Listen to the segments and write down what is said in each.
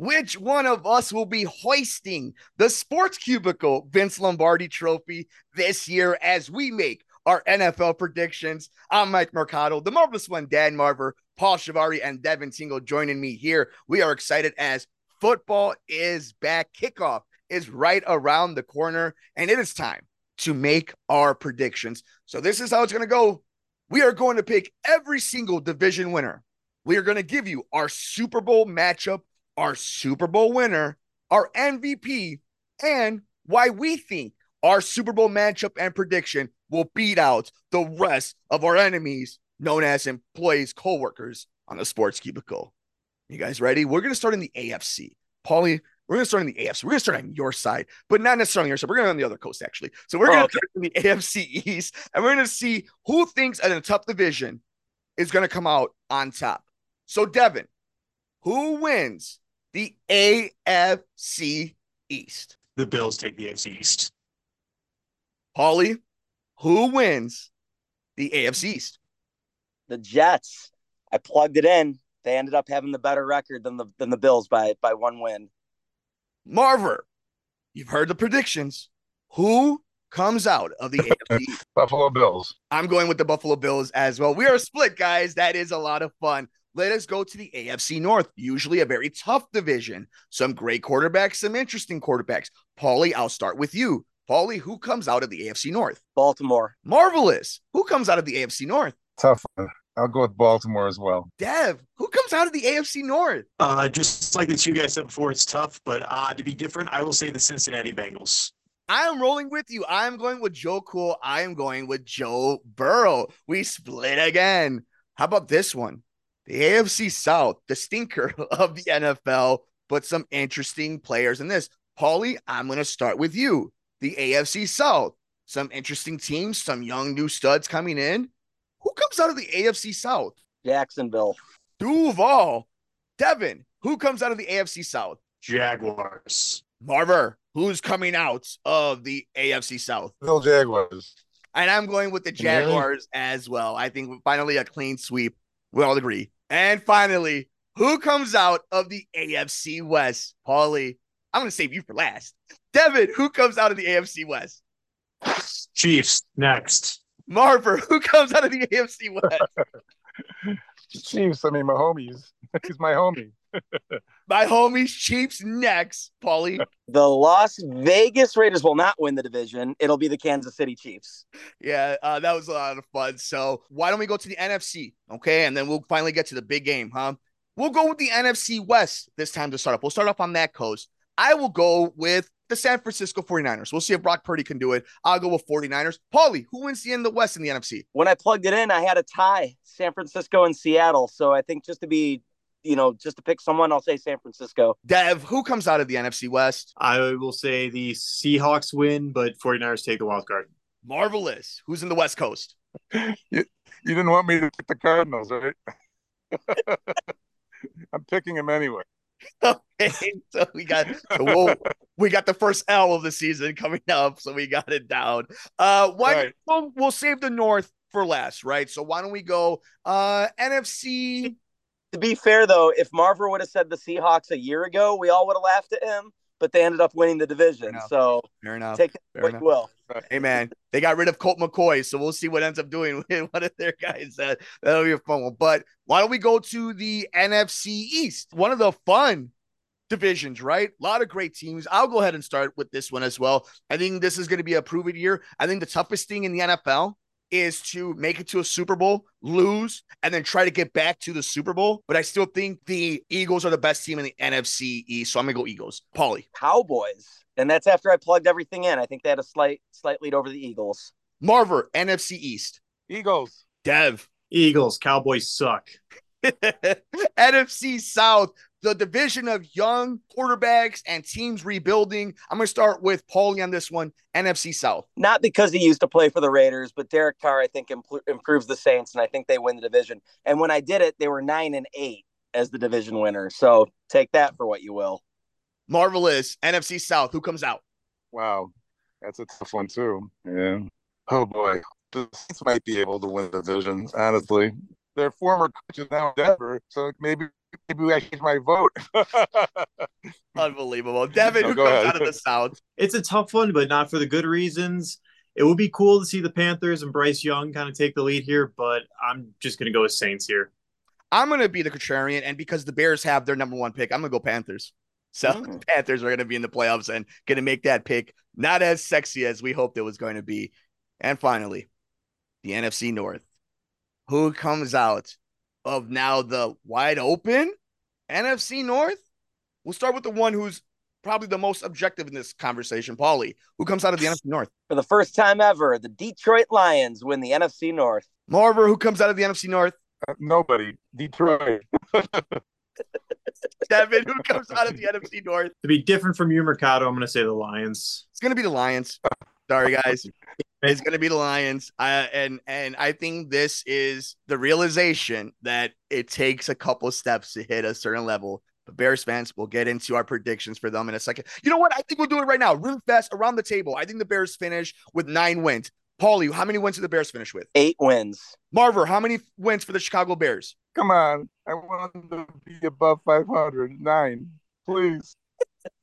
which one of us will be hoisting the Sports Cubicle Vince Lombardi trophy this year as we make our NFL predictions. I'm Mike Mercado, the marvelous one, Dan Marver, Paul Chivari, and Devin Tingle joining me here. We are excited as football is back. Kickoff is right around the corner, and it is time to make our predictions. So, this is how it's going to go. We are going to pick every single division winner. We are going to give you our Super Bowl matchup, our Super Bowl winner, our MVP, and why we think our Super Bowl matchup and prediction will beat out the rest of our enemies, known as employees, co-workers on the sports cubicle. You guys ready? We're going to start in the AFC. Paulie, we're going to start in the AFC. We're going to start on your side, but not necessarily on your side. We're going to on the other coast, actually. So we're going to oh, start in the AFC East, and we're going to see who thinks in a tough division is going to come out on top. So, Devin, who wins the AFC East? The Bills take the AFC East. Paulie, who wins the AFC East? The Jets. I plugged it in. They ended up having the better record than the than the Bills by by one win. Marver, you've heard the predictions. Who comes out of the AFC? Buffalo Bills. I'm going with the Buffalo Bills as well. We are split, guys. That is a lot of fun. Let us go to the AFC North, usually a very tough division. Some great quarterbacks, some interesting quarterbacks. Paulie, I'll start with you. Paulie, who comes out of the AFC North? Baltimore. Marvelous. Who comes out of the AFC North? Tough one. I'll go with Baltimore as well. Dev, who comes out of the AFC North? Uh, just like the two guys said before, it's tough, but uh, to be different, I will say the Cincinnati Bengals. I am rolling with you. I am going with Joe Cool. I am going with Joe Burrow. We split again. How about this one? The AFC South, the stinker of the NFL, but some interesting players in this. Paulie, I'm going to start with you the AFC South. Some interesting teams, some young new studs coming in. Who comes out of the AFC South? Jacksonville. Duval. Devin, who comes out of the AFC South? Jaguars. Marver, who's coming out of the AFC South? Bill Jaguars. And I'm going with the Jaguars as well. I think finally a clean sweep. We all agree. And finally, who comes out of the AFC West? Paulie, I'm going to save you for last. Devin, who comes out of the AFC West? Chiefs next. Marver, who comes out of the AFC West? Chiefs. I mean, my homies. He's my homie. My homies, Chiefs next. Paulie. The Las Vegas Raiders will not win the division. It'll be the Kansas City Chiefs. Yeah, uh, that was a lot of fun. So why don't we go to the NFC? Okay, and then we'll finally get to the big game, huh? We'll go with the NFC West this time to start up. We'll start off on that coast. I will go with the San Francisco 49ers. We'll see if Brock Purdy can do it. I'll go with 49ers. Paulie, who wins the end of the West in the NFC? When I plugged it in, I had a tie, San Francisco and Seattle. So I think just to be, you know, just to pick someone, I'll say San Francisco. Dev, who comes out of the NFC West? I will say the Seahawks win, but 49ers take the wild card. Marvelous. Who's in the West Coast? you, you didn't want me to pick the Cardinals, right? I'm picking them anyway. okay, so we got so we'll, we got the first L of the season coming up, so we got it down. Uh, why right. we'll, we'll save the North for last, right? So why don't we go uh NFC? To be fair, though, if Marver would have said the Seahawks a year ago, we all would have laughed at him but they ended up winning the division. Fair so fair enough. Take it fair enough. will. Hey man, they got rid of Colt McCoy, so we'll see what ends up doing with one of their guys. That that'll be a fun one. But why don't we go to the NFC East? One of the fun divisions, right? A lot of great teams. I'll go ahead and start with this one as well. I think this is going to be a proven year. I think the toughest thing in the NFL is to make it to a Super Bowl, lose, and then try to get back to the Super Bowl. But I still think the Eagles are the best team in the NFC East. So I'm gonna go Eagles. Paulie. Cowboys. And that's after I plugged everything in. I think they had a slight slight lead over the Eagles. Marver, NFC East. Eagles. Dev. Eagles. Cowboys suck. NFC South the division of young quarterbacks and teams rebuilding. I'm going to start with Paulie on this one, NFC South. Not because he used to play for the Raiders, but Derek Carr, I think, impl- improves the Saints, and I think they win the division. And when I did it, they were nine and eight as the division winner. So take that for what you will. Marvelous. NFC South. Who comes out? Wow. That's a tough one, too. Yeah. Oh, boy. The Saints might be able to win the division, honestly. Their former coaches now in Denver, so maybe maybe I change my vote. Unbelievable. Devin, No, who comes ahead. out of the South? It's a tough one, but not for the good reasons. It would be cool to see the Panthers and Bryce Young kind of take the lead here, but I'm just going to go with Saints here. I'm going to be the contrarian. And because the Bears have their number one pick, I'm going to go Panthers. So Mm. Panthers are going to be in the playoffs and going to make that pick not as sexy as we hoped it was going to be. And finally, the NFC North. Who comes out of now the wide open NFC North? We'll start with the one who's probably the most objective in this conversation, Paulie. Who comes out of the NFC North? For the first time ever, the Detroit Lions win the NFC North. Marver, who comes out of the NFC North? Uh, nobody. Detroit. Devin, who comes out of the NFC North? To be different from you, Mercado, I'm going to say the Lions. It's gonna be the Lions. Sorry, guys. It's gonna be the Lions. Uh, and and I think this is the realization that it takes a couple steps to hit a certain level. But Bears fans, we'll get into our predictions for them in a second. You know what? I think we'll do it right now. Really fast around the table. I think the Bears finish with nine wins. Paulie, how many wins did the Bears finish with? Eight wins. Marver, how many wins for the Chicago Bears? Come on. I want them to be above 500. Nine. Please.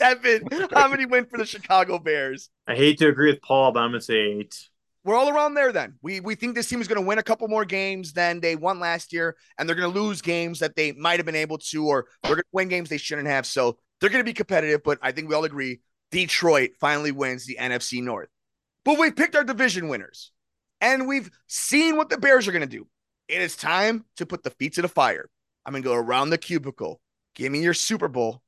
Evan, how many wins for the Chicago Bears? I hate to agree with Paul, but I'm going to say eight. we're all around there then. We we think this team is going to win a couple more games than they won last year, and they're going to lose games that they might have been able to, or they're going to win games they shouldn't have. So they're going to be competitive, but I think we all agree Detroit finally wins the NFC North. But we've picked our division winners, and we've seen what the Bears are going to do. It is time to put the feet to the fire. I'm going to go around the cubicle. Give me your Super Bowl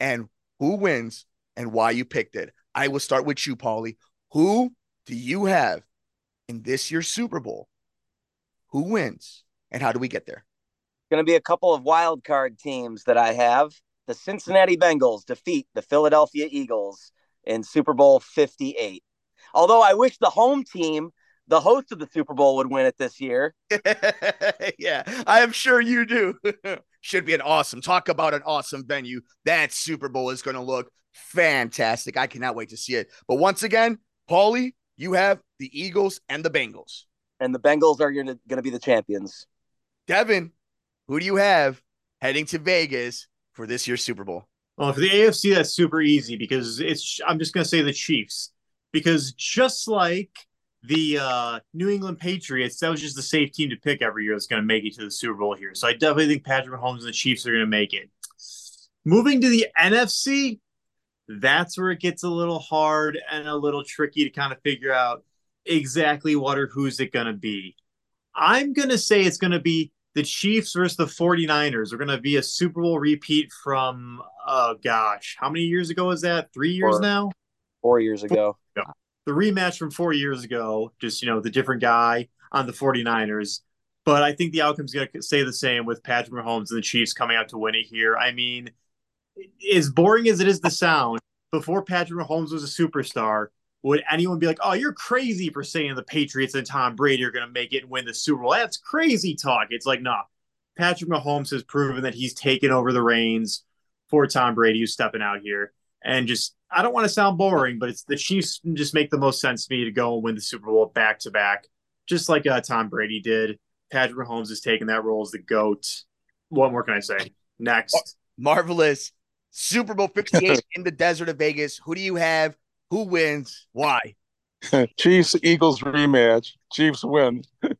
and who wins and why you picked it. I will start with you, Paulie. Who do you have in this year's Super Bowl? Who wins and how do we get there? It's Going to be a couple of wild card teams that I have. The Cincinnati Bengals defeat the Philadelphia Eagles in Super Bowl 58. Although I wish the home team, the host of the Super Bowl, would win it this year. yeah, I am sure you do. Should be an awesome talk about an awesome venue. That Super Bowl is going to look fantastic. I cannot wait to see it. But once again, Paulie, you have the Eagles and the Bengals. And the Bengals are going to be the champions. Devin, who do you have heading to Vegas for this year's Super Bowl? Well, for the AFC, that's super easy because it's. I'm just going to say the Chiefs because just like the uh, New England Patriots, that was just the safe team to pick every year that's going to make it to the Super Bowl here. So I definitely think Patrick Mahomes and the Chiefs are going to make it. Moving to the NFC, that's where it gets a little hard and a little tricky to kind of figure out exactly what or who's it going to be. I'm going to say it's going to be the Chiefs versus the 49ers are going to be a Super Bowl repeat from, oh gosh, how many years ago was that? Three years Four. now? Four years ago. The rematch from four years ago, just, you know, the different guy on the 49ers. But I think the outcome's going to stay the same with Patrick Mahomes and the Chiefs coming out to win it here. I mean, as boring as it is to sound, before Patrick Mahomes was a superstar, would anyone be like, "Oh, you're crazy for saying the Patriots and Tom Brady are going to make it and win the Super Bowl"? That's crazy talk. It's like, nah. Patrick Mahomes has proven that he's taken over the reins for Tom Brady, who's stepping out here, and just I don't want to sound boring, but it's the Chiefs just make the most sense to me to go and win the Super Bowl back to back, just like uh, Tom Brady did. Patrick Mahomes has taken that role as the goat. What more can I say? Next. Marvelous. Super Bowl 58 in the desert of Vegas. Who do you have? Who wins? Why? Chiefs Eagles rematch. Chiefs win.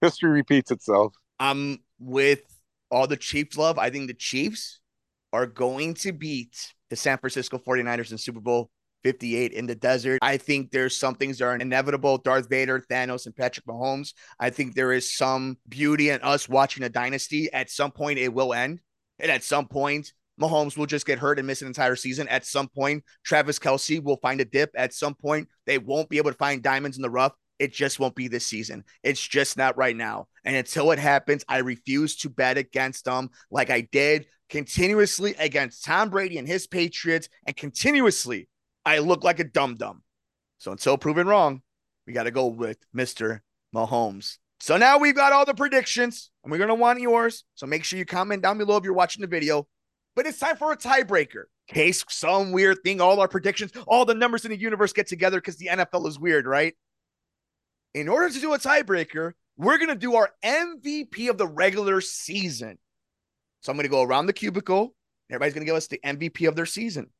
History repeats itself. I'm with all the Chiefs love. I think the Chiefs are going to beat the San Francisco 49ers in Super Bowl 58 in the desert. I think there's some things that are inevitable. Darth Vader, Thanos, and Patrick Mahomes. I think there is some beauty in us watching a dynasty. At some point, it will end. And at some point, Mahomes will just get hurt and miss an entire season. At some point, Travis Kelce will find a dip. At some point, they won't be able to find diamonds in the rough. It just won't be this season. It's just not right now. And until it happens, I refuse to bet against them like I did continuously against Tom Brady and his Patriots. And continuously, I look like a dum dum. So until proven wrong, we got to go with Mr. Mahomes. So now we've got all the predictions, and we're going to want yours. So make sure you comment down below if you're watching the video. But it's time for a tiebreaker. Case some weird thing, all our predictions, all the numbers in the universe get together because the NFL is weird, right? In order to do a tiebreaker, we're going to do our MVP of the regular season. So I'm going to go around the cubicle. Everybody's going to give us the MVP of their season.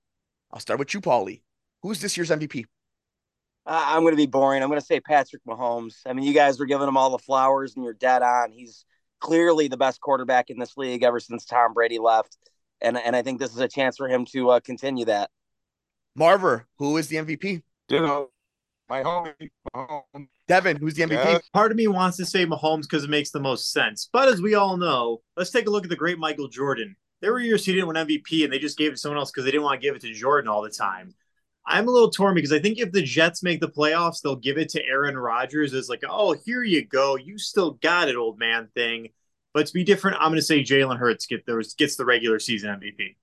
I'll start with you, Paulie. Who's this year's MVP? Uh, I'm going to be boring. I'm going to say Patrick Mahomes. I mean, you guys were giving him all the flowers, and you're dead on. He's clearly the best quarterback in this league ever since Tom Brady left, and and I think this is a chance for him to uh, continue that. Marver, who is the MVP? You know, my homie, Mahomes. Devin, who's the MVP? Yeah. Part of me wants to say Mahomes because it makes the most sense. But as we all know, let's take a look at the great Michael Jordan. There were years he didn't win MVP and they just gave it to someone else because they didn't want to give it to Jordan all the time. I'm a little torn because I think if the Jets make the playoffs, they'll give it to Aaron Rodgers as like, oh, here you go. You still got it, old man thing. But to be different, I'm going to say Jalen Hurts get those, gets the regular season MVP.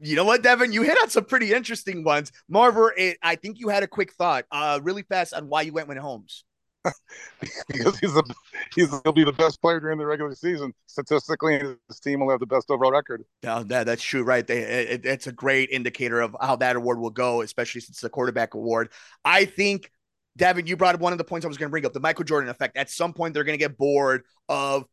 You know what, Devin? You hit on some pretty interesting ones. Marver, it, I think you had a quick thought, uh, really fast on why you went with Holmes. because he's a he's he'll be the best player during the regular season statistically, and his team will have the best overall record. No, that, that's true, right? They, it, it's a great indicator of how that award will go, especially since it's a quarterback award. I think, Devin, you brought up one of the points I was going to bring up the Michael Jordan effect. At some point, they're going to get bored of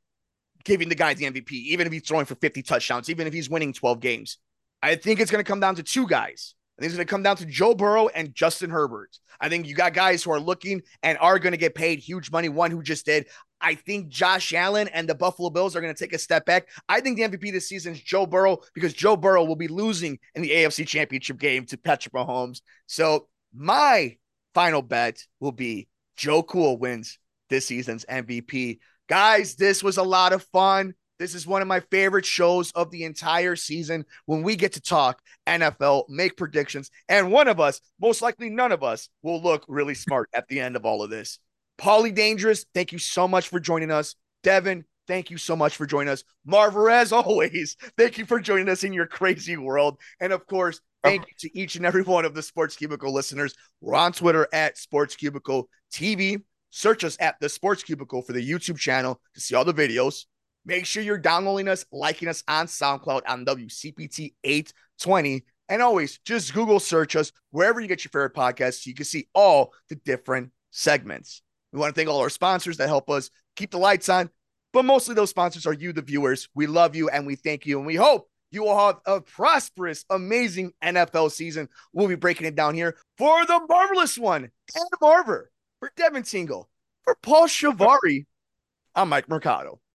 giving the guy the MVP, even if he's throwing for 50 touchdowns, even if he's winning 12 games. I think it's going to come down to two guys. I think it's going to come down to Joe Burrow and Justin Herbert. I think you got guys who are looking and are going to get paid huge money. One who just did. I think Josh Allen and the Buffalo Bills are going to take a step back. I think the MVP this season is Joe Burrow because Joe Burrow will be losing in the AFC Championship game to Patrick Mahomes. So my final bet will be Joe Cool wins this season's MVP. Guys, this was a lot of fun. This is one of my favorite shows of the entire season when we get to talk NFL, make predictions, and one of us, most likely none of us, will look really smart at the end of all of this. Paulie Dangerous, thank you so much for joining us. Devin, thank you so much for joining us. Marver, as always, thank you for joining us in your crazy world. And of course, thank you to each and every one of the Sports Cubicle listeners. We're on Twitter at Sports Cubicle TV. Search us at the Sports Cubicle for the YouTube channel to see all the videos. Make sure you're downloading us, liking us on SoundCloud on WCPT 820. And always just Google search us wherever you get your favorite podcasts so you can see all the different segments. We want to thank all our sponsors that help us keep the lights on, but mostly those sponsors are you, the viewers. We love you and we thank you. And we hope you will have a prosperous, amazing NFL season. We'll be breaking it down here for the marvelous one, Dan Marver, for Devin Tingle, for Paul Chivari. I'm Mike Mercado.